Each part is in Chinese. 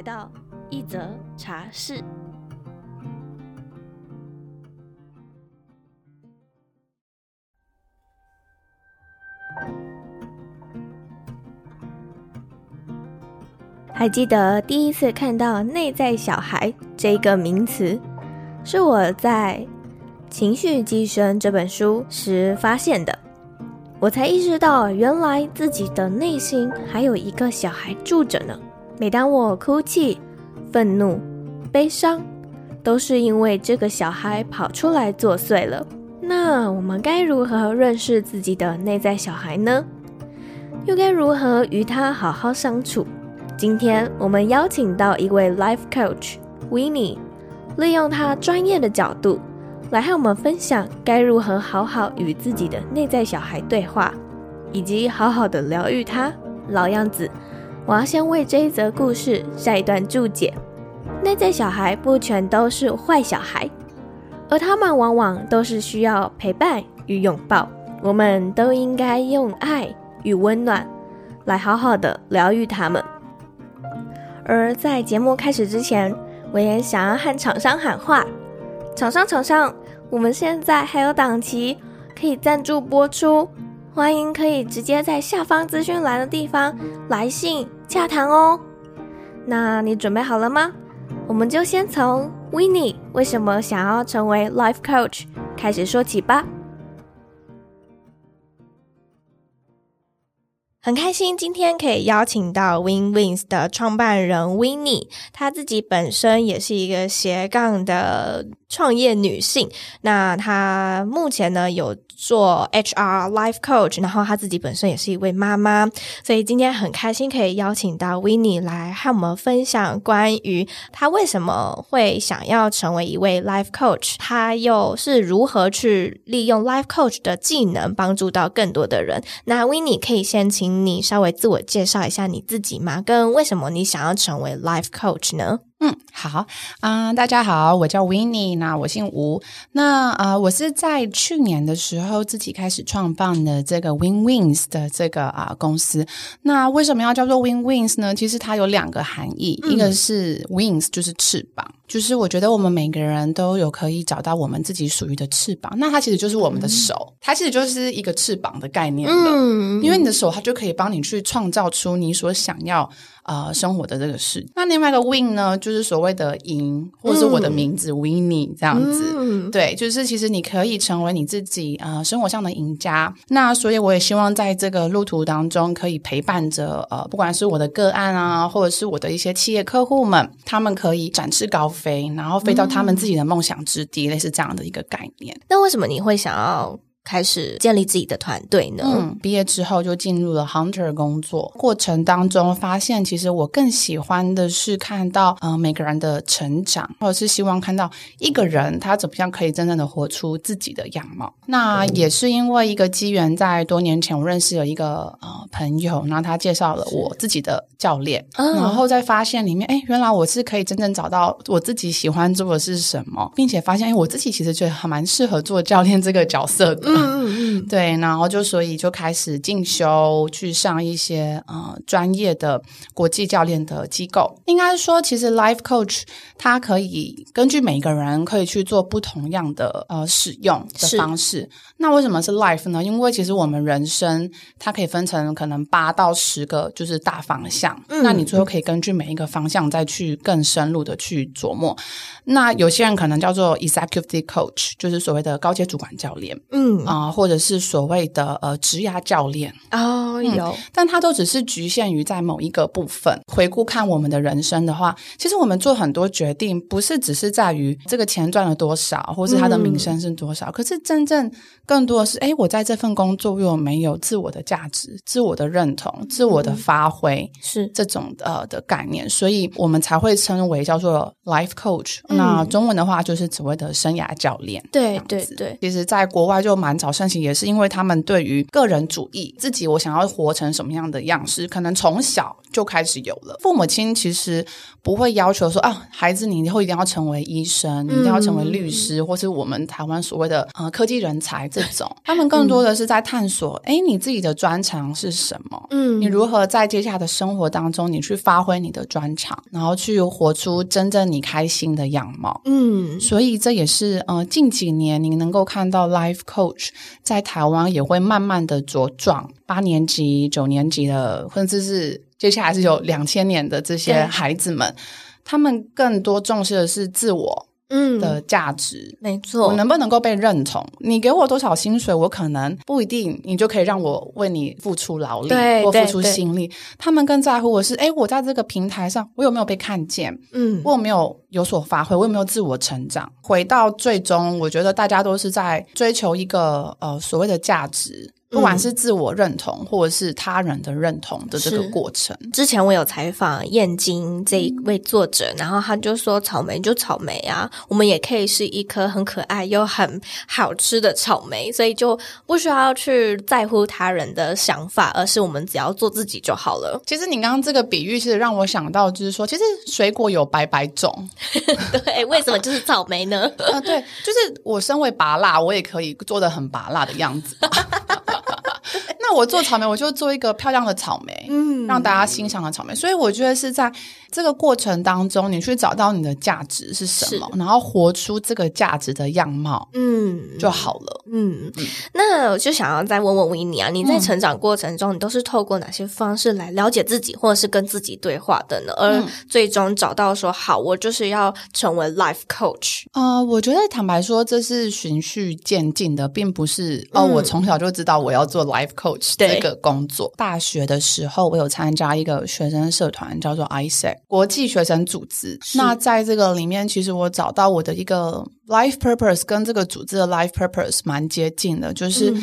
来到一则茶室。还记得第一次看到“内在小孩”这个名词，是我在《情绪寄生》这本书时发现的。我才意识到，原来自己的内心还有一个小孩住着呢。每当我哭泣、愤怒、悲伤，都是因为这个小孩跑出来作祟了。那我们该如何认识自己的内在小孩呢？又该如何与他好好相处？今天我们邀请到一位 Life Coach Winnie，利用他专业的角度来和我们分享该如何好好与自己的内在小孩对话，以及好好的疗愈他。老样子。我要先为这一则故事下一段注解。内在小孩不全都是坏小孩，而他们往往都是需要陪伴与拥抱。我们都应该用爱与温暖来好好的疗愈他们。而在节目开始之前，我也想要和厂商喊话：厂商，厂商，我们现在还有档期可以赞助播出。欢迎可以直接在下方资讯栏的地方来信洽谈哦。那你准备好了吗？我们就先从 Winnie 为什么想要成为 Life Coach 开始说起吧。很开心今天可以邀请到 Winwins 的创办人 Winnie，她自己本身也是一个斜杠的创业女性。那她目前呢有做 HR Life Coach，然后她自己本身也是一位妈妈，所以今天很开心可以邀请到 Winnie 来和我们分享关于她为什么会想要成为一位 Life Coach，她又是如何去利用 Life Coach 的技能帮助到更多的人。那 Winnie 可以先请你稍微自我介绍一下你自己吗？跟为什么你想要成为 Life Coach 呢？嗯，好啊、呃，大家好，我叫 Winnie，那我姓吴，那啊、呃，我是在去年的时候自己开始创办的这个 Win Wings 的这个啊、呃、公司。那为什么要叫做 Win Wings 呢？其实它有两个含义，嗯、一个是 Wings 就是翅膀，就是我觉得我们每个人都有可以找到我们自己属于的翅膀。那它其实就是我们的手，嗯、它其实就是一个翅膀的概念了。嗯，因为你的手它就可以帮你去创造出你所想要。呃，生活的这个事。那另外一个 win 呢，就是所谓的赢，或者是我的名字 Winnie 这样子。嗯、对，就是其实你可以成为你自己呃生活上的赢家。那所以我也希望在这个路途当中，可以陪伴着呃，不管是我的个案啊，或者是我的一些企业客户们，他们可以展翅高飞，然后飞到他们自己的梦想之地，嗯、类似这样的一个概念。那为什么你会想要？开始建立自己的团队呢？嗯，毕业之后就进入了 Hunter 工作，过程当中发现，其实我更喜欢的是看到，嗯、呃，每个人的成长，或者是希望看到一个人他怎么样可以真正的活出自己的样貌。那也是因为一个机缘，在多年前我认识了一个呃朋友，然后他介绍了我自己的教练，嗯、然后再发现里面，哎，原来我是可以真正找到我自己喜欢做的是什么，并且发现，哎，我自己其实觉得还蛮适合做教练这个角色的。嗯嗯，对，然后就所以就开始进修，去上一些呃专业的国际教练的机构。应该说，其实 Life Coach 它可以根据每一个人可以去做不同样的呃使用的方式。那为什么是 Life 呢？因为其实我们人生它可以分成可能八到十个就是大方向，嗯、那你最后可以根据每一个方向再去更深入的去琢磨。那有些人可能叫做 Executive Coach，就是所谓的高阶主管教练，嗯啊。呃或者是所谓的呃职涯教练哦，有、嗯，但它都只是局限于在某一个部分。回顾看我们的人生的话，其实我们做很多决定，不是只是在于这个钱赚了多少，或是他的名声是多少，嗯、可是真正更多的是，哎，我在这份工作有没有自我的价值、自我我的认同、自我的发挥，嗯、是这种呃的概念，所以我们才会称为叫做 life coach、嗯。那中文的话就是所谓的生涯教练。对对对，其实，在国外就蛮早盛行，也是因为他们对于个人主义，自己我想要活成什么样的样式，可能从小就开始有了。父母亲其实不会要求说啊，孩子你以后一定要成为医生，你一定要成为律师，嗯、或是我们台湾所谓的呃科技人才这种。他们更多的是在探索，哎、嗯，你自己的专长是什么？嗯，你如何在接下来的生活当中，你去发挥你的专长，然后去活出真正你开心的样貌。嗯，所以这也是呃近几年你能够看到 Life Coach 在台湾也会慢慢的茁壮，八年级、九年级的，甚至是接下来是有两千年的这些孩子们，他们更多重视的是自我。嗯的价值没错，我能不能够被认同？你给我多少薪水，我可能不一定，你就可以让我为你付出劳力对或付出心力。他们更在乎我是，哎，我在这个平台上，我有没有被看见？嗯，我有没有有所发挥？我有没有自我成长？回到最终，我觉得大家都是在追求一个呃所谓的价值。不管是自我认同，或者是他人的认同的这个过程。之前我有采访燕京这一位作者，嗯，然后他就说：“草莓就草莓啊，我们也可以是一颗很可爱又很好吃的草莓，所以就不需要去在乎他人的想法，而是我们只要做自己就好了。”其实你刚刚这个比喻，其实让我想到，就是说，其实水果有百百种，对，为什么就是草莓呢？啊，对，就是我身为拔辣，我也可以做的很拔辣的样子。那我做草莓，我就做一个漂亮的草莓，嗯，让大家欣赏的草莓。所以我觉得是在这个过程当中，你去找到你的价值是什么，然后活出这个价值的样貌，嗯，就好了。嗯，嗯，那我就想要再问问维尼啊，你在成长过程中，你都是透过哪些方式来了解自己，或者是跟自己对话的呢？而最终找到说，好，我就是要成为 life coach。呃，我觉得坦白说，这是循序渐进的，并不是哦，我从小就知道我要做 life coach。这个工作，大学的时候我有参加一个学生社团，叫做 AIESEC 国际学生组织。那在这个里面，其实我找到我的一个 life purpose，跟这个组织的 life purpose 蛮接近的，就是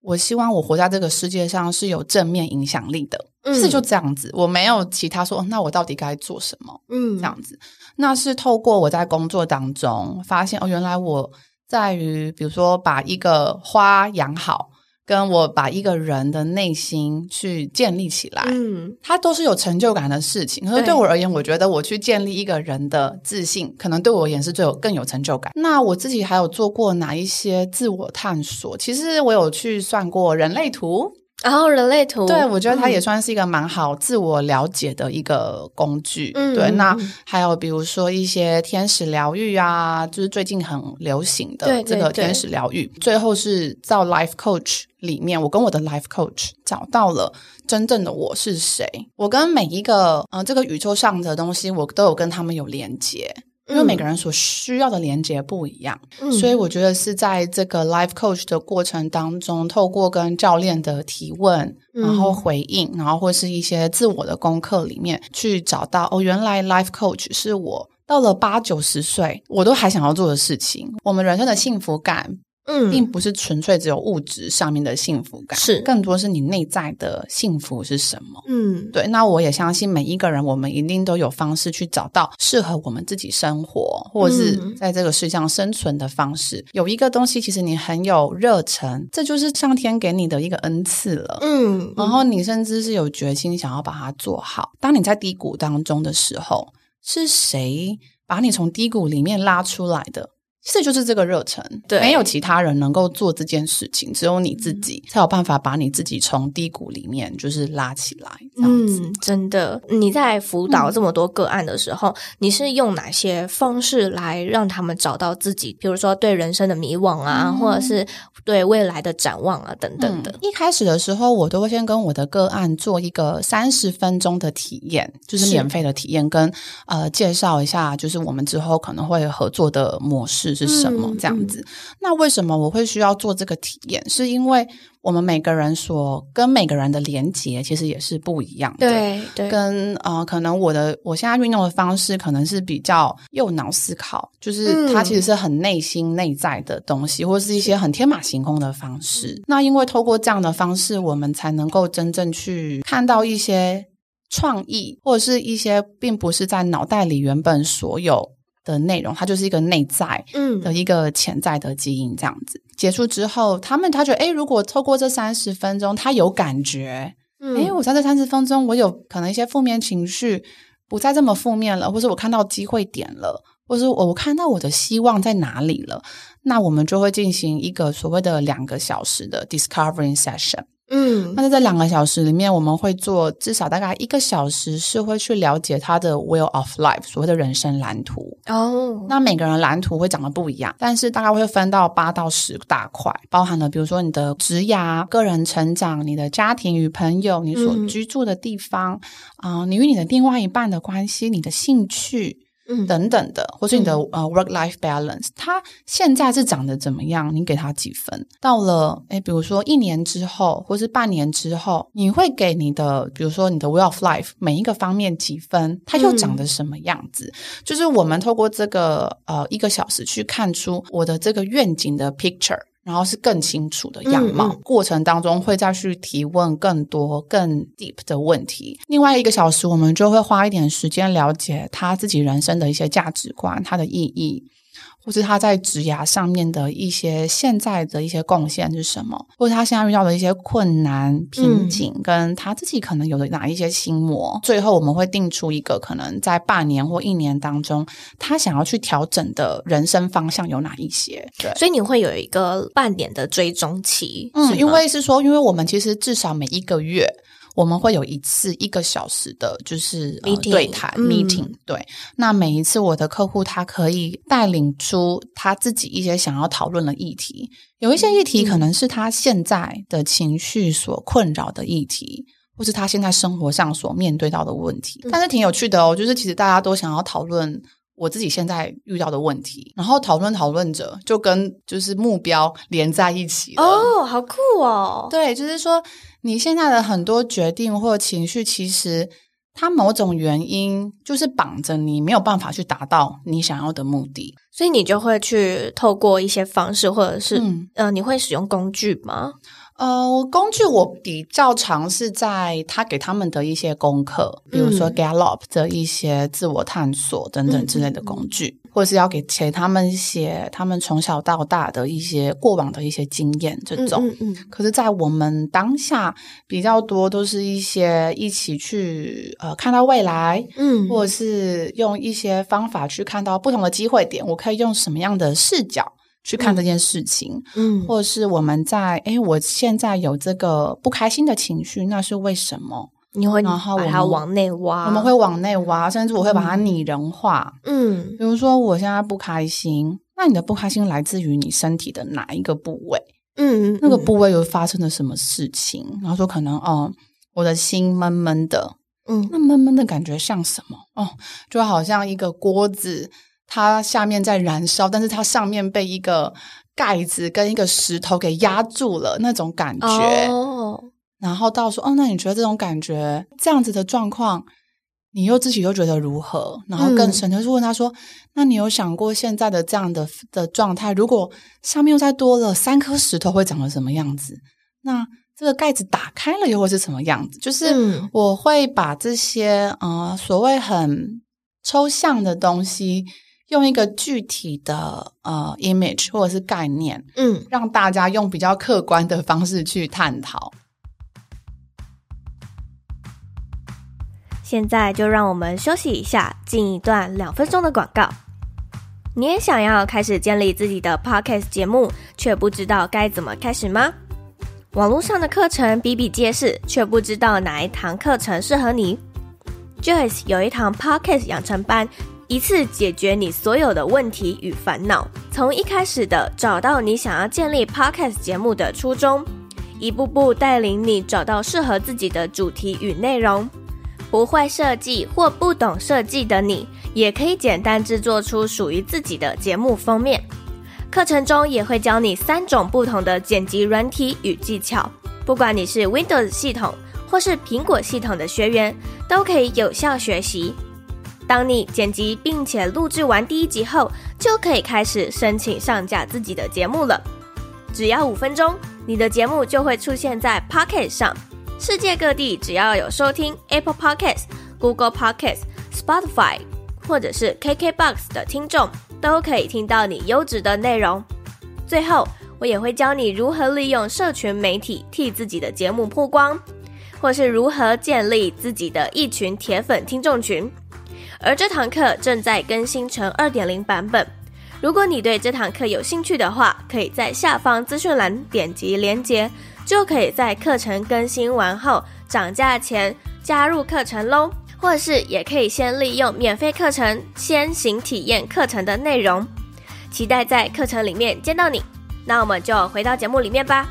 我希望我活在这个世界上是有正面影响力的。嗯，是就这样子，我没有其他说，那我到底该做什么？嗯，这样子，那是透过我在工作当中发现，哦，原来我在于，比如说把一个花养好。跟我把一个人的内心去建立起来，嗯，它都是有成就感的事情。可是对我而言，我觉得我去建立一个人的自信，可能对我而言是最有更有成就感。那我自己还有做过哪一些自我探索？其实我有去算过人类图。然后人类图，对，我觉得它也算是一个蛮好自我了解的一个工具。嗯，对。那还有比如说一些天使疗愈啊，就是最近很流行的这个天使疗愈。对对对。最后是在 Life Coach 里面，我跟我的 Life Coach 找到了真正的我是谁。我跟每一个呃这个宇宙上的东西，我都有跟他们有连接。因为每个人所需要的连接不一样，嗯，所以我觉得是在这个 life coach 的过程当中，透过跟教练的提问，然后回应，然后或是一些自我的功课里面，去找到哦，原来 life coach 是我到了八九十岁，我都还想要做的事情。我们人生的幸福感。嗯，并不是纯粹只有物质上面的幸福感，是更多是你内在的幸福是什么？嗯，对。那我也相信每一个人，我们一定都有方式去找到适合我们自己生活，或者是在这个世界上生存的方式。嗯。有一个东西，其实你很有热忱，这就是上天给你的一个恩赐了。嗯，然后你甚至是有决心想要把它做好。当你在低谷当中的时候，是谁把你从低谷里面拉出来的？这就是这个热忱，对，没有其他人能够做这件事情，只有你自己才有办法把你自己从低谷里面就是拉起来。嗯，真的，你在辅导这么多个案的时候，嗯，你是用哪些方式来让他们找到自己？比如说对人生的迷惘啊，嗯，或者是对未来的展望啊，等等的。一开始的时候，我都会先跟我的个案做一个三十分钟的体验，就是免费的体验，跟呃介绍一下，就是我们之后可能会合作的模式。式是什么？这样子。那为什么我会需要做这个体验？是因为我们每个人所跟每个人的连接其实也是不一样的。对对，跟呃，可能我的我现在运动的方式可能是比较右脑思考，就是它其实是很内心内在的东西，嗯、或是一些很天马行空的方式。那因为透过这样的方式，我们才能够真正去看到一些创意，或者是一些并不是在脑袋里原本所有的内容，它就是一个内在的一个潜在的基因，这样子。嗯、结束之后，他们他觉得，诶，如果透过这三十分钟，他有感觉，嗯，诶，我在这三十分钟，我有可能一些负面情绪不再这么负面了，或是我看到机会点了，或是我看到我的希望在哪里了，那我们就会进行一个所谓的两个小时的 discovering session。嗯，那在这两个小时里面，我们会做至少大概一个小时，是会去了解他的 will of life，所谓的人生蓝图。哦，那每个人蓝图会长得不一样，但是大概会分到八到十大块，包含了比如说你的职涯、个人成长、你的家庭与朋友、你所居住的地方，啊、嗯呃，你与你的另外一半的关系、你的兴趣。嗯，等等的，或是你的呃 work life balance，它现在是长得怎么样？你给它几分？到了诶，比如说一年之后，或是半年之后，你会给你的，比如说你的 way of life 每一个方面几分？它又长得什么样子？嗯、就是我们透过这个呃一个小时去看出我的这个愿景的 picture。然后是更清楚的样貌，嗯嗯、过程当中会再去提问更多、更 deep 的问题。另外一个小时，我们就会花一点时间了解他自己人生的一些价值观、他的意义。或是他在职涯上面的一些现在的一些贡献是什么？或者他现在遇到的一些困难瓶颈，跟他自己可能有的哪一些心魔？嗯、最后我们会定出一个可能在半年或一年当中，他想要去调整的人生方向有哪一些？对，所以你会有一个半年的追踪期。嗯，因为是说，因为我们其实至少每一个月。我们会有一次一个小时的，就是对谈 meeting。对，那每一次我的客户他可以带领出他自己一些想要讨论的议题，有一些议题可能是他现在的情绪所困扰的议题，或是他现在生活上所面对到的问题。但是挺有趣的哦，就是其实大家都想要讨论我自己现在遇到的问题，然后讨论讨论着就跟就是目标连在一起了。哦，好酷哦！对，就是说。你现在的很多决定或情绪，其实它某种原因就是绑着你，没有办法去达到你想要的目的，所以你就会去透过一些方式，或者是嗯、呃，你会使用工具吗？呃，工具我比较常是在他给他们的一些功课，比如说 Gallup 的一些自我探索等等之类的工具，嗯、或者是要给给他们写他们从小到大的一些过往的一些经验这种。嗯嗯嗯，可是，在我们当下比较多都是一些一起去呃看到未来，嗯，或者是用一些方法去看到不同的机会点，我可以用什么样的视角去看这件事情，嗯，嗯，或者是我们在，哎，我现在有这个不开心的情绪，那是为什么？你会然后把它往内挖，我们会往内挖，甚至我会把它拟人化，嗯，比如说我现在不开心，那你的不开心来自于你身体的哪一个部位？嗯，那个部位又发生了什么事情？然后说可能，哦，我的心闷闷的，嗯，那闷闷的感觉像什么？哦，就好像一个锅子。它下面在燃烧，但是它上面被一个盖子跟一个石头给压住了，那种感觉。Oh. 然后到说，哦，那你觉得这种感觉这样子的状况，你又自己又觉得如何？然后更深就是问他说，嗯、那你有想过现在的这样的的状态，如果上面又再多了三颗石头，会长成什么样子？那这个盖子打开了又会是什么样子？就是我会把这些啊、呃、所谓很抽象的东西。用一个具体的呃 image 或者是概念，嗯，让大家用比较客观的方式去探讨。现在就让我们休息一下，进一段两分钟的广告。你也想要开始建立自己的 podcast 节目，却不知道该怎么开始吗？网络上的课程比比皆是，却不知道哪一堂课程适合你。Joyce 有一堂 podcast 养成班。一次解决你所有的问题与烦恼，从一开始的找到你想要建立 Podcast 节目的初衷，一步步带领你找到适合自己的主题与内容。不会设计或不懂设计的你，也可以简单制作出属于自己的节目封面。课程中也会教你三种不同的剪辑软体与技巧，不管你是 Windows 系统或是苹果系统的学员，都可以有效学习。当你剪辑并且录制完第一集后，就可以开始申请上架自己的节目了。只要五分钟，你的节目就会出现在 Pocket 上。世界各地只要有收听 Apple Pockets、Google Pockets、Spotify 或者是 KKBox 的听众，都可以听到你优质的内容。最后，我也会教你如何利用社群媒体替自己的节目曝光，或是如何建立自己的一群铁粉听众群。而这堂课正在更新成二点零版本。如果你对这堂课有兴趣的话，可以在下方资讯栏点击链接，就可以在课程更新完后涨价前加入课程喽。或是也可以先利用免费课程先行体验课程的内容。期待在课程里面见到你。那我们就回到节目里面吧。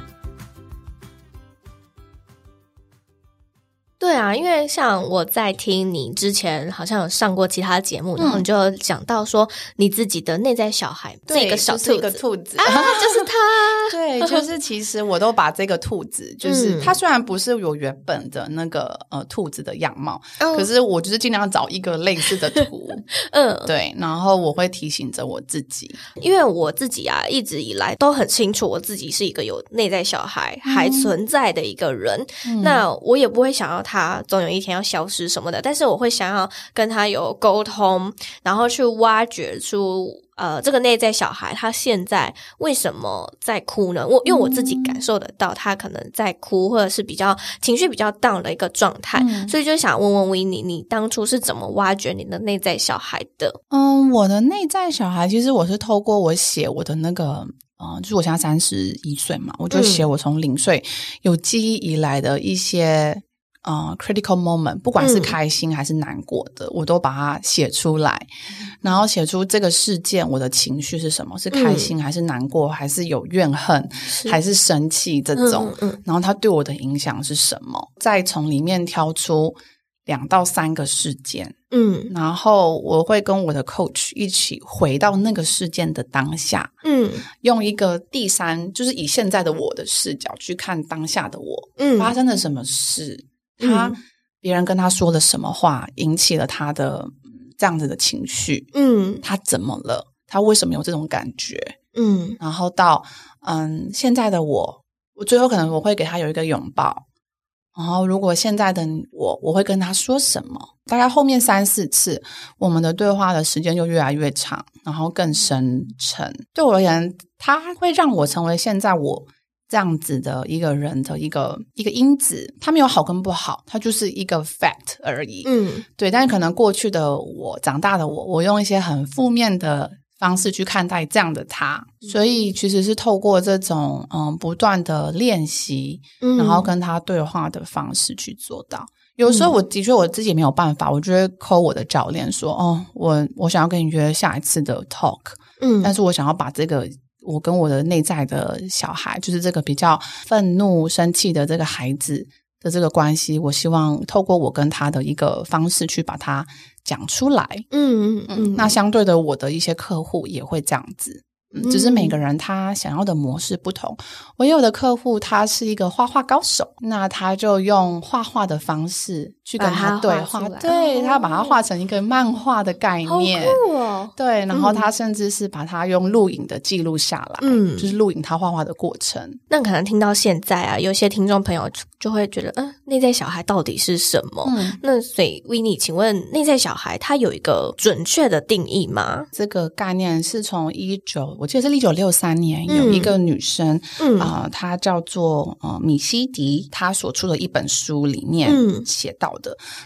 对啊，因为像我在听你之前好像有上过其他节目，嗯、然后你就讲到说你自己的内在小孩，对，这个小兔子，兔子。啊，就是他。对，就是其实我都把这个兔子，就是它虽然不是我原本的那个呃兔子的样貌，嗯、可是我就是尽量找一个类似的图，嗯，对，然后我会提醒着我自己，因为我自己啊一直以来都很清楚我自己是一个有内在小孩还存在的一个人，嗯、那我也不会想要他。他总有一天要消失什么的，但是我会想要跟他有沟通，然后去挖掘出呃这个内在小孩他现在为什么在哭呢？我因为我自己感受得到他可能在哭，或者是比较情绪比较 down 的一个状态，嗯、所以就想问问 Winnie，你当初是怎么挖掘你的内在小孩的？嗯，我的内在小孩其实我是透过我写我的那个。嗯，就是我现在三十一岁嘛，我就写我从零岁有记忆以来的一些。呃、uh，critical moment，不管是开心还是难过的，嗯、我都把它写出来，然后写出这个事件我的情绪是什么，是开心还是难过，嗯、还是有怨恨，是。还是生气这种，嗯嗯、然后它对我的影响是什么？再从里面挑出两到三个事件，嗯，然后我会跟我的 coach 一起回到那个事件的当下，嗯，用一个第三，就是以现在的我的视角去看当下的我，嗯，发生了什么事。他别人跟他说了什么话，引起了他的这样子的情绪。嗯，他怎么了？他为什么有这种感觉？嗯，然后到嗯，现在的我，我最后可能我会给他有一个拥抱。然后，如果现在的我，我会跟他说什么？大概后面三四次，我们的对话的时间就越来越长，然后更深沉。对我而言，他会让我成为现在我。这样子的一个人的一个一个因子，他没有好跟不好，他就是一个 fact 而已。嗯，对。但是可能过去的我，长大的我，我用一些很负面的方式去看待这样的他，所以其实是透过这种嗯不断的练习，然后跟他对话的方式去做到。有时候我的确我自己也没有办法，我就会 call 我的教练说：“哦，我我想要跟你约下一次的 talk。”嗯，但是我想要把这个。我跟我的内在的小孩，就是这个比较愤怒、生气的这个孩子的这个关系，我希望透过我跟他的一个方式去把它讲出来。嗯嗯嗯。那相对的，我的一些客户也会这样子。只是每个人他想要的模式不同。我有的客户他是一个画画高手，那他就用画画的方式去跟他对话，对，他把它画成一个漫画的概念。对，然后他甚至是把它用录影的记录下来，嗯，就是录影他画画的过程。那可能听到现在啊，有些听众朋友就会觉得，嗯，内在小孩到底是什么？嗯，那所以 Winnie，请问内在小孩他有一个准确的定义吗？这个概念是从一九。我记得是一九六三年，有一个女生，嗯，啊、呃，她叫做呃米西迪，她所出的一本书里面写到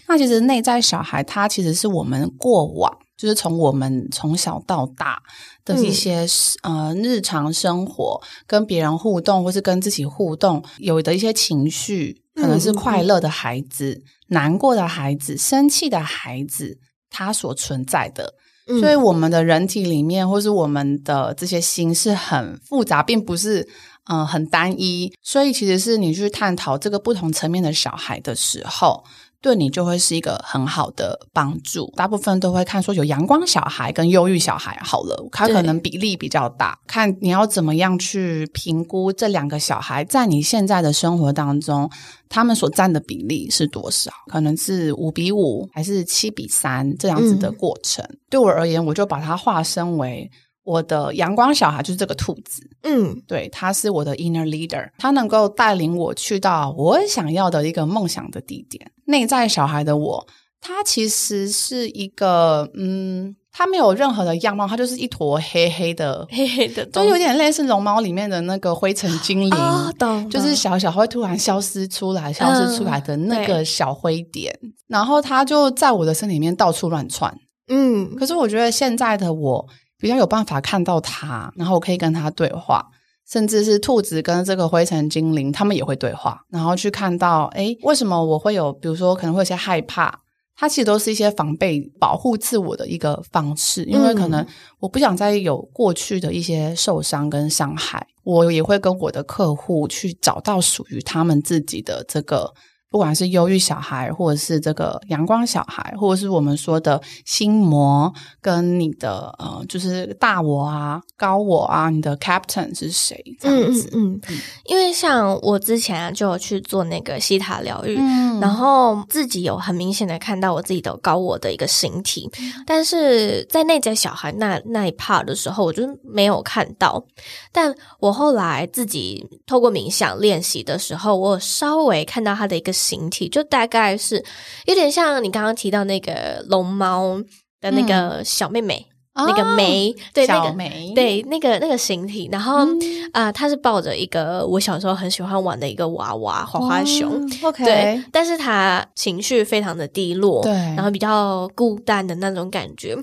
那其实内在小孩，他其实是我们过往，就是从我们从小到大的一些、嗯、呃日常生活，跟别人互动，或是跟自己互动，有的一些情绪，可能是快乐的孩子、嗯、难过的孩子、生气的孩子，他所存在的。所以我们的人体里面，或是我们的这些心是很复杂，并不是嗯、呃、很单一。所以其实是你去探讨这个不同层面的小孩的时候，对你就会是一个很好的帮助。大部分都会看说有阳光小孩跟忧郁小孩好了，他可能比例比较大，看你要怎么样去评估这两个小孩在你现在的生活当中，他们所占的比例是多少？可能是五比五还是七比三这样子的过程。嗯、对我而言，我就把它化身为。我的阳光小孩就是这个兔子，嗯，对，他是我的 inner leader，他能够带领我去到我想要的一个梦想的地点。内在小孩的我，他其实是一个，嗯，他没有任何的样貌，他就是一坨黑黑的，黑黑的，就有点类似龙猫里面的那个灰尘精灵，哦，懂，就是小小会突然消失出来，消失出来的那个小灰点，嗯，然后他就在我的身体里面到处乱窜，嗯，可是我觉得现在的我。比较有办法看到他，然后我可以跟他对话，甚至是兔子跟这个灰尘精灵，他们也会对话，然后去看到，哎，为什么我会有，比如说可能会有些害怕，它其实都是一些防备、保护自我的一个方式，因为可能我不想再有过去的一些受伤跟伤害，我也会跟我的客户去找到属于他们自己的这个。不管是忧郁小孩，或者是这个阳光小孩，或者是我们说的心魔，跟你的呃，就是大我啊、高我啊，你的 captain 是谁？这样子，嗯嗯，嗯，因为像我之前啊，就有去做那个西塔疗愈，嗯，然后自己有很明显的看到我自己的高我的一个形体，但是在内在小孩那那一 part 的时候，我就没有看到。但我后来自己透过冥想练习的时候，我稍微看到他的一个。形体就大概是有点像你刚刚提到那个龙猫的那个小妹妹。那个梅，对，那个梅，对，那个那个形体，然后啊，他是抱着一个我小时候很喜欢玩的一个娃娃花花熊，OK，对，但是他情绪非常的低落，对，然后比较孤单的那种感觉。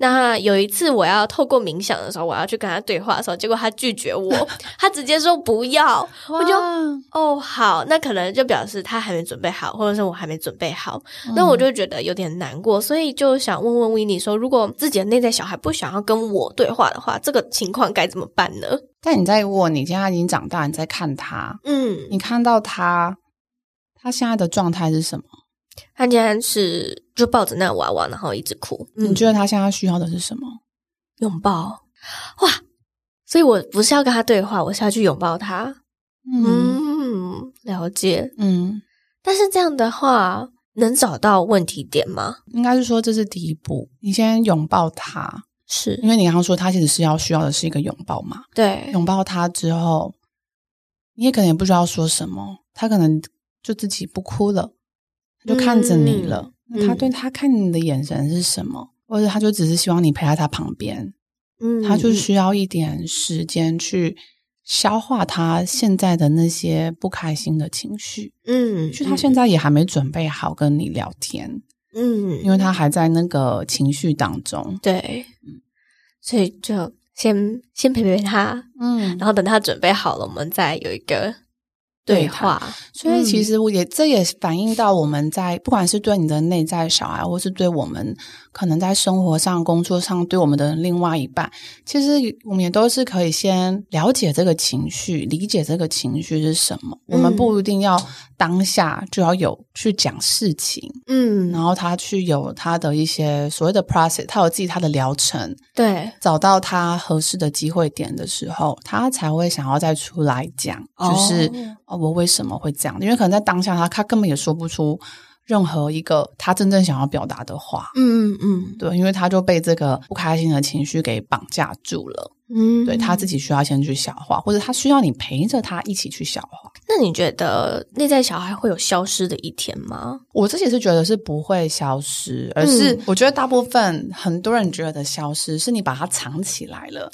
那有一次我要透过冥想的时候，我要去跟他对话的时候，结果他拒绝我，他直接说不要，我就哦好，那可能就表示他还没准备好，或者是我还没准备好，那我就觉得有点难过，所以就想问问 Winnie 说，如果自己的内在小孩。不想要跟我对话的话，这个情况该怎么办呢？但你在问，你现在已经长大，你在看他，嗯，你看到他，他现在的状态是什么？他竟然是就抱着那个娃娃，然后一直哭。你觉得他现在需要的是什么？拥抱。哇！所以我不是要跟他对话，我是要去拥抱他。嗯，嗯，了解。嗯，但是这样的话。能找到问题点吗？应该是说，这是第一步，你先拥抱他，是因为你刚刚说他其实是要需要的是一个拥抱嘛？对，拥抱他之后，你也可能也不知道说什么，他可能就自己不哭了，就看着你了。嗯、他对他看你的眼神是什么？嗯、或者他就只是希望你陪在他旁边？嗯，他就需要一点时间去。消化他现在的那些不开心的情绪，嗯，就他现在也还没准备好跟你聊天，嗯，因为他还在那个情绪当中，对，所以就先先陪陪他，嗯，然后等他准备好了，我们再有一个。对话，所以其实我也、嗯、这也反映到我们在不管是对你的内在小孩，或是对我们可能在生活上、工作上对我们的另外一半，其实我们也都是可以先了解这个情绪，理解这个情绪是什么。嗯、我们不一定要当下就要有去讲事情，嗯，然后他去有他的一些所谓的 process，他有自己他的疗程，对，找到他合适的机会点的时候，他才会想要再出来讲，就是。我为什么会这样？因为可能在当下他，他他根本也说不出任何一个他真正想要表达的话。嗯嗯嗯，对，因为他就被这个不开心的情绪给绑架住了。嗯，对，他自己需要先去消化，或者他需要你陪着他一起去消化。那你觉得内在小孩会有消失的一天吗？我自己是觉得是不会消失，而是我觉得大部分很多人觉得消失是你把它藏起来了。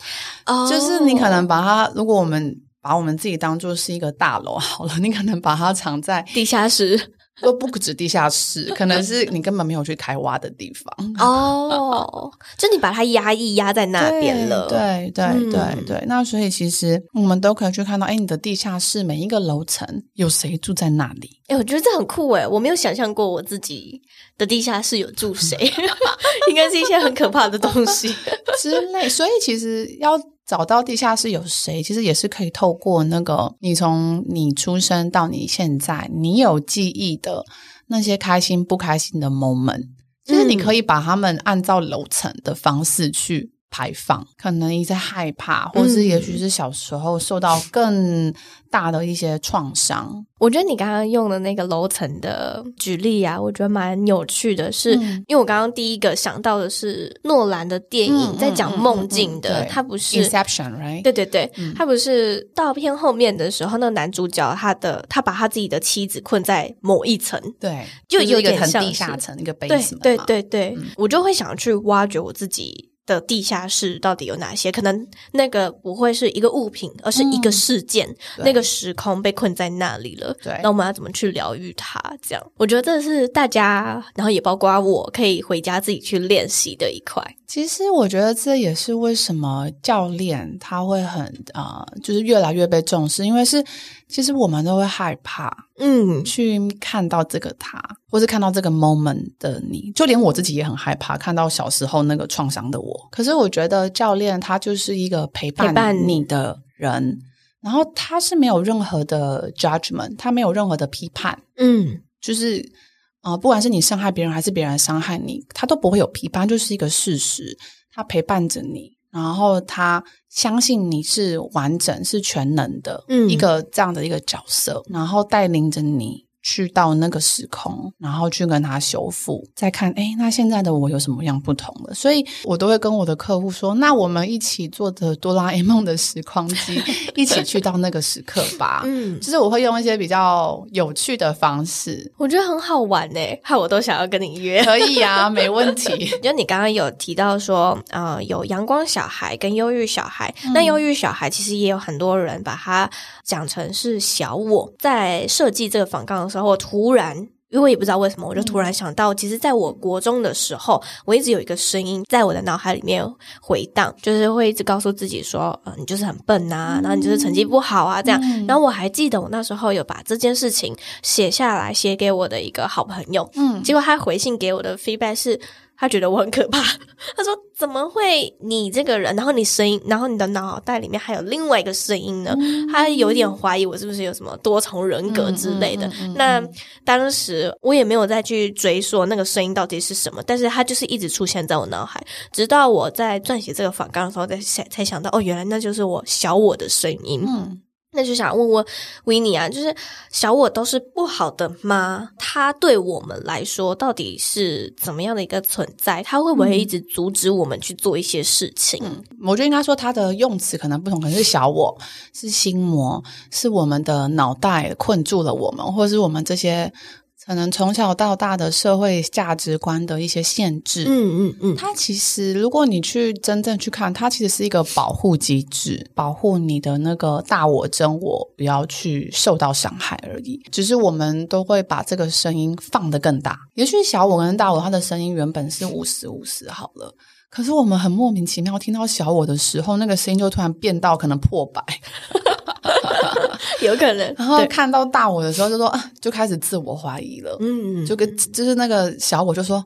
哦，就是你可能把它，如果我们。把我们自己当做是一个大楼好了，你可能把它藏在地下室，都不止地下室，可能是你根本没有去开挖的地方哦。就你把它压抑压在那边了，对对对对、嗯、对。那所以其实我们都可以去看到，哎，你的地下室每一个楼层有谁住在那里？哎，我觉得这很酷哎，我没有想象过我自己的地下室有住谁，应该是一些很可怕的东西之类。所以其实要。找到地下室有谁，其实也是可以透过那个你从你出生到你现在，你有记忆的那些开心不开心的 moment，就是你可以把他们按照楼层的方式去。排放，可能一直害怕，或是也许是小时候受到更大的一些创伤。嗯、我觉得你刚刚用的那个楼层的举例啊，我觉得蛮有趣的是，是、嗯、因为我刚刚第一个想到的是诺兰的电影，嗯、在讲梦境的，他、不是 Inception，right？对对对，他、嗯、不是到片后面的时候，那个男主角他的他把他自己的妻子困在某一层，对，就有点像地下层一个 base 对对对对，嗯、我就会想去挖掘我自己。的地下室到底有哪些？可能那个不会是一个物品，而是一个事件，嗯、那个时空被困在那里了。对，那我们要怎么去疗愈它？这样，我觉得这是大家，然后也包括我可以回家自己去练习的一块。其实我觉得这也是为什么教练他会很啊、呃，就是越来越被重视，因为是其实我们都会害怕，嗯，去看到这个他，或是看到这个 moment 的你，就连我自己也很害怕看到小时候那个创伤的我。可是我觉得教练他就是一个陪伴你的人，然后他是没有任何的 judgment，他没有任何的批判，嗯，就是。啊、呃，不管是你伤害别人还是别人伤害你，他都不会有批判，就是一个事实。他陪伴着你，然后他相信你是完整、是全能的，嗯，一个这样的一个角色，然后带领着你。去到那个时空，然后去跟他修复，再看，哎，那现在的我有什么样不同的？所以我都会跟我的客户说，那我们一起坐着哆啦 A 梦的时光机，一起去到那个时刻吧。嗯，就是我会用一些比较有趣的方式，我觉得很好玩呢，害我都想要跟你约。可以啊，没问题。就你刚刚有提到说，呃，有阳光小孩跟忧郁小孩，嗯、那忧郁小孩其实也有很多人把它讲成是小我，在设计这个访纲的时候。然后我突然，因为我也不知道为什么，我就突然想到，其实在我国中的时候，我一直有一个声音在我的脑海里面回荡，就是会一直告诉自己说：“呃，你就是很笨啊，然后你就是成绩不好啊，这样。”然后我还记得我那时候有把这件事情写下来，写给我的一个好朋友。嗯，结果他回信给我的 feedback 是。他觉得我很可怕，他说：“怎么会你这个人，然后你声音，然后你的脑袋里面还有另外一个声音呢？”嗯、他有一点怀疑我是不是有什么多重人格之类的。那当时我也没有再去追溯那个声音到底是什么，但是他就是一直出现在我脑海，直到我在撰写这个访纲的时候，才才才想到，哦，原来那就是我小我的声音。嗯那就想问问维尼啊，就是小我都是不好的吗？他对我们来说到底是怎么样的一个存在？他会不会一直阻止我们去做一些事情？我觉得应该说他的用词可能不同，可能是小我，是心魔，是我们的脑袋困住了我们，或者是我们这些。可能从小到大的社会价值观的一些限制，嗯嗯嗯，它其实如果你去真正去看，它其实是一个保护机制，保护你的那个大我真我不要去受到伤害而已。只是我们都会把这个声音放得更大。也许小我跟大我，它的声音原本是五十五十好了，可是我们很莫名其妙听到小我的时候，那个声音就突然变到可能破百。有可能，然后看到大我的时候，就说对就开始自我怀疑了，嗯，就跟就是那个小我就说，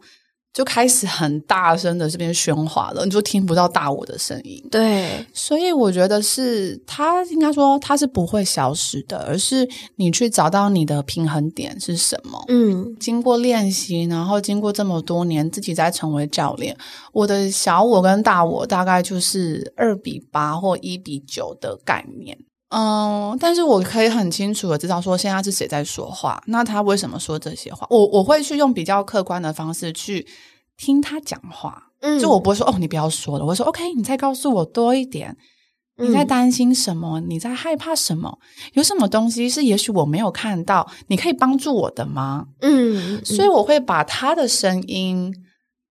就开始很大声的这边喧哗了，你就听不到大我的声音。对，所以我觉得是他应该说他是不会消失的，而是你去找到你的平衡点是什么。嗯，经过练习，然后经过这么多年自己在成为教练，我的小我跟大我大概就是二比八或一比九的概念。嗯，但是我可以很清楚的知道说现在是谁在说话，那他为什么说这些话？我我会去用比较客观的方式去听他讲话，嗯，就我不会说哦，你不要说了，我说 OK，你再告诉我多一点，你在担心什么？你在害怕什么？有什么东西是也许我没有看到，你可以帮助我的吗？嗯，嗯，所以我会把他的声音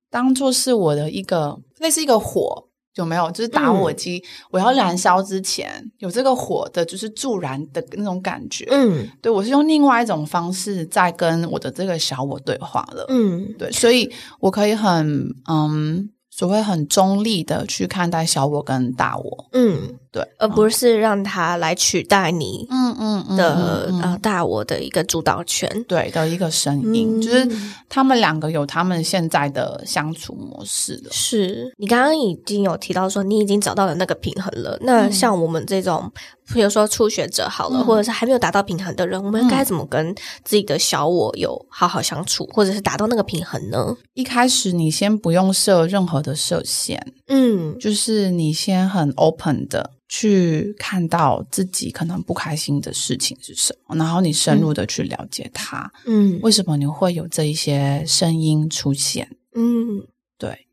当做是我的一个类似一个火。有没有？就是打火机，嗯、我要燃烧之前有这个火的，就是助燃的那种感觉。嗯，对，我是用另外一种方式在跟我的这个小我对话了。嗯，对，所以我可以很嗯，所谓很中立的去看待小我跟大我。嗯。对，而不是让他来取代你，嗯嗯的呃大我的一个主导权，对的一个声音，嗯就是他们两个有他们现在的相处模式了。是你刚刚已经有提到说你已经找到了那个平衡了，那像我们这种，比如说初学者好了，嗯。或者是还没有达到平衡的人，我们该怎么跟自己的小我有好好相处，或者是达到那个平衡呢？一开始你先不用设任何的设限，嗯，就是你先很 open 的去看到自己可能不开心的事情是什么，然后你深入的去了解它，嗯为什么你会有这一些声音出现？嗯对，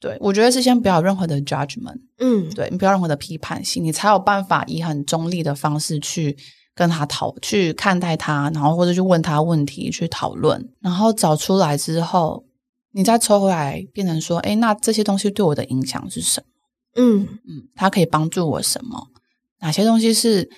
对，我觉得是先不要有任何的 judgment，嗯，对，你不要任何的批判性，你才有办法以很中立的方式去跟他讨，去看待他，然后或者去问他问题，去讨论，然后找出来之后，你再抽回来，变成说，哎，那这些东西对我的影响是什么？嗯嗯，它可以帮助我什么？哪些东西是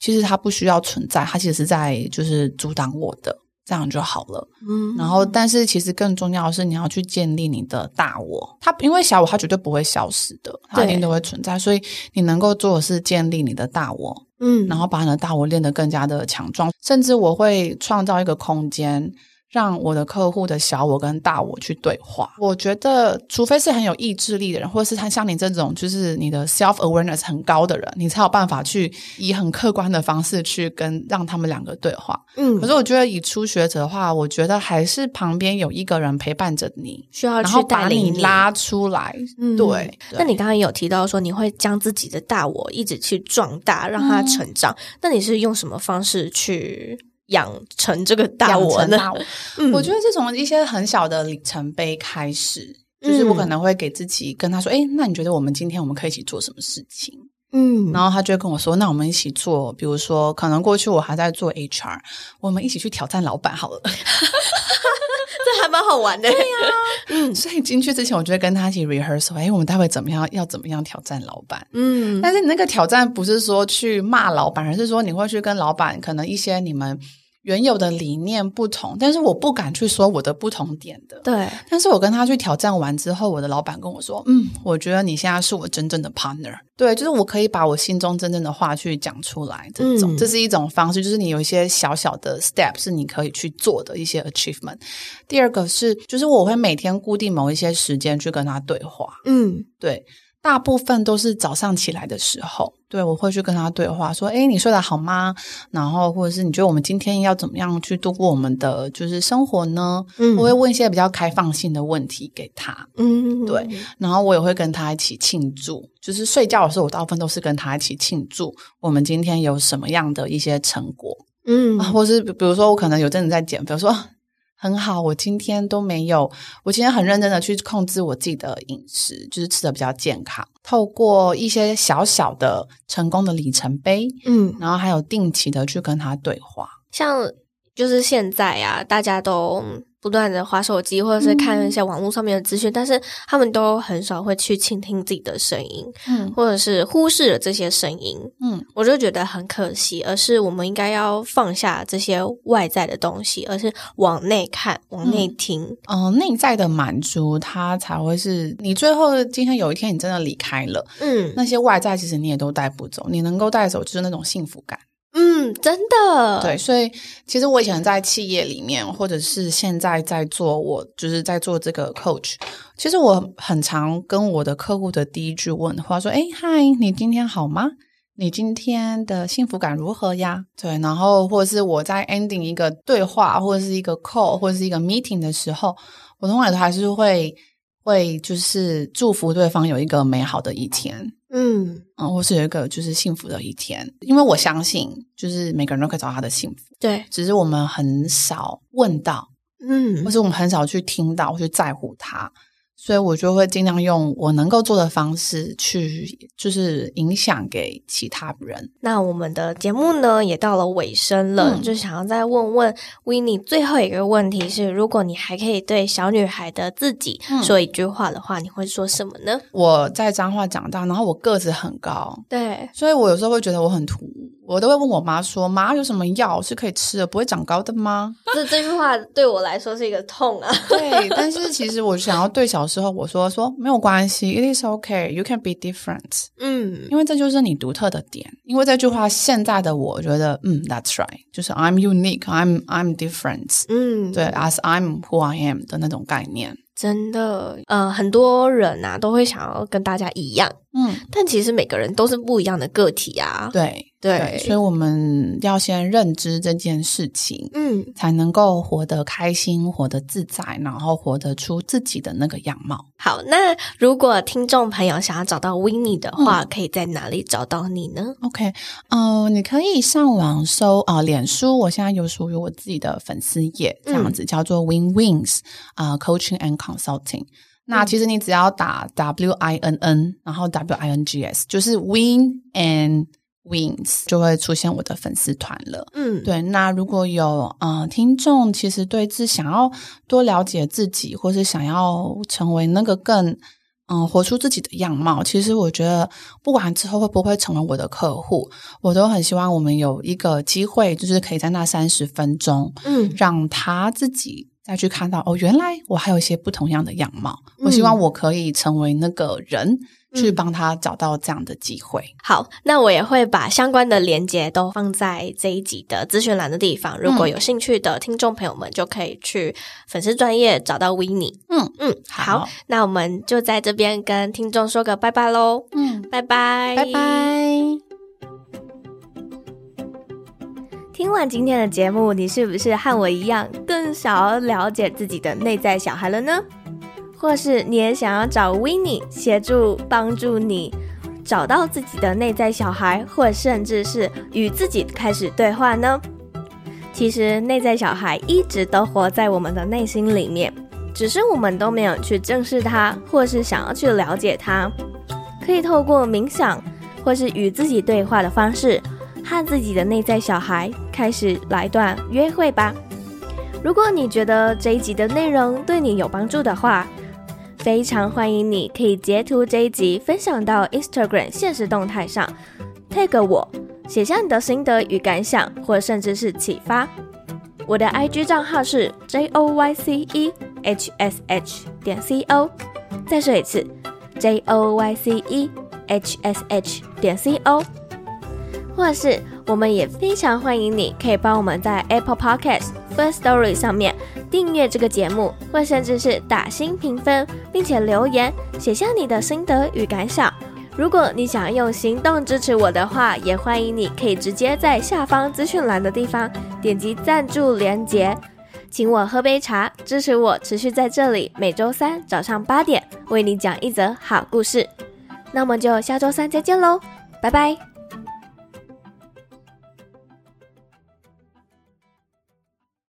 其实它不需要存在，它其实是在就是阻挡我的，这样就好了。嗯，然后，但是其实更重要的是，你要去建立你的大我。它因为小我，它绝对不会消失的，它一定都会存在。所以你能够做的是建立你的大我，嗯，然后把你的大我练得更加的强壮。甚至我会创造一个空间。让我的客户的小我跟大我去对话。我觉得，除非是很有意志力的人，或者是他像你这种，就是你的 self awareness 很高的人，你才有办法去以很客观的方式去跟让他们两个对话。嗯，可是我觉得以初学者的话，我觉得还是旁边有一个人陪伴着你，需要去把带领你拉出来。嗯，对。那你刚刚也有提到说，你会将自己的大我一直去壮大，让他成长。嗯、那你是用什么方式去？养成这个大我呢？大我，嗯、我觉得是从一些很小的里程碑开始，嗯、就是我可能会给自己跟他说：“哎，那你觉得我们今天我们可以一起做什么事情？”嗯，然后他就会跟我说：“那我们一起做，比如说，可能过去我还在做 HR，我们一起去挑战老板好了。” 这还蛮好玩的，对呀、啊。嗯，所以进去之前，我就会跟他一起 rehearsal，哎，我们待会怎么样？要怎么样挑战老板？嗯，但是你那个挑战不是说去骂老板，而是说你会去跟老板可能一些你们。原有的理念不同，但是我不敢去说我的不同点的。对，但是我跟他去挑战完之后，我的老板跟我说：“嗯，我觉得你现在是我真正的 partner。”对，就是我可以把我心中真正的话去讲出来。这种，嗯、这是一种方式，就是你有一些小小的 step 是你可以去做的一些 achievement。第二个是，就是我会每天固定某一些时间去跟他对话。嗯，对。大部分都是早上起来的时候，对，我会去跟他对话，说：“哎，你睡得好吗？”然后或者是你觉得我们今天要怎么样去度过我们的就是生活呢？嗯，我会问一些比较开放性的问题给他，嗯，对。然后我也会跟他一起庆祝，就是睡觉的时候，我大部分都是跟他一起庆祝我们今天有什么样的一些成果，嗯，或是比如说我可能有阵子在减肥，我说。很好，我今天都没有，我今天很认真的去控制我自己的饮食，就是吃的比较健康。透过一些小小的成功的里程碑，嗯，然后还有定期的去跟他对话。像就是现在啊，大家都不断的划手机，或者是看一些网络上面的资讯，嗯、但是他们都很少会去倾听自己的声音，嗯，或者是忽视了这些声音，嗯，我就觉得很可惜。而是我们应该要放下这些外在的东西，而是往内看，往内听。嗯、呃，内在的满足，它才会是你最后今天有一天你真的离开了，嗯，那些外在其实你也都带不走，你能够带走就是那种幸福感。嗯，真的。对，所以其实我以前在企业里面，或者是现在在做，我就是在做这个 coach。其实我很常跟我的客户的第一句问话说：“哎，嗨，你今天好吗？你今天的幸福感如何呀？”对，然后或者是我在 ending 一个对话，或者是一个 call，或者是一个 meeting 的时候，我通常都还是会会就是祝福对方有一个美好的一天。嗯嗯，或是有一个就是幸福的一天，因为我相信，就是每个人都可以找到他的幸福。对，只是我们很少问到，嗯，或是我们很少去听到，或去在乎他。所以我就会尽量用我能够做的方式去，就是影响给其他人。那我们的节目呢，也到了尾声了，嗯、就想要再问问 Winnie 最后一个问题是：如果你还可以对小女孩的自己说一句话的话，嗯、你会说什么呢？我在彰化长大，然后我个子很高，对，所以我有时候会觉得我很突兀。我都会问我妈说：“妈，有什么药是可以吃的，不会长高的吗？”这这句话对我来说是一个痛啊。对，但是其实我想要对小时候我说说没有关系，It is okay, you can be different。嗯，因为这就是你独特的点。因为这句话现在的我觉得，嗯，That's right，就是 I'm unique, I'm I'm different。嗯，对，As I'm who I am 的那种概念。真的，呃，很多人啊都会想要跟大家一样，嗯，但其实每个人都是不一样的个体啊。对对，所以我们要先认知这件事情，嗯，才能够活得开心，活得自在，然后活得出自己的那个样貌。好，那如果听众朋友想要找到 Winnie 的话，嗯，可以在哪里找到你呢？OK，呃，你可以上网搜啊，呃，脸书，我现在有属于我自己的粉丝页，这样子，嗯，叫做 Win Wings 啊，呃，Coaching and Consulting。那其实你只要打 W I N N，然后 W I N G S，就是 Win and Wings，就会出现我的粉丝团了。嗯，对。那如果有呃听众，其实对自想要多了解自己，或是想要成为那个更嗯、呃、活出自己的样貌，其实我觉得不管之后会不会成为我的客户，我都很希望我们有一个机会，就是可以在那三十分钟，嗯，让他自己。再去看到哦，原来我还有一些不同样的样貌。嗯、我希望我可以成为那个人，去帮他找到这样的机会。嗯、好，那我也会把相关的连接都放在这一集的资讯栏的地方。如果有兴趣的听众朋友们，就可以去粉丝专业找到 Winnie。嗯嗯，好，好，那我们就在这边跟听众说个拜拜喽。嗯，拜拜，拜拜。听完今天的节目，你是不是和我一样更想要了解自己的内在小孩了呢？或是你也想要找 Winnie 协助帮助你找到自己的内在小孩，或甚至是与自己开始对话呢？其实内在小孩一直都活在我们的内心里面，只是我们都没有去正视它，或是想要去了解它。可以透过冥想，或是与自己对话的方式。和自己的内在小孩开始来段约会吧。如果你觉得这一集的内容对你有帮助的话，非常欢迎你可以截图这一集分享到 Instagram 现实动态上，tag 我，写下你的心得与感想，或甚至是启发。我的 IG 账号是 joycehsh 点 co。再说一次，joycehsh 点 co。或是，我们也非常欢迎你，可以帮我们在 Apple Podcast First Story 上面订阅这个节目，或甚至是打星评分，并且留言写下你的心得与感想。如果你想用行动支持我的话，也欢迎你可以直接在下方资讯栏的地方点击赞助连结，请我喝杯茶，支持我持续在这里每周三早上八点为你讲一则好故事。那我们就下周三再见喽，拜拜。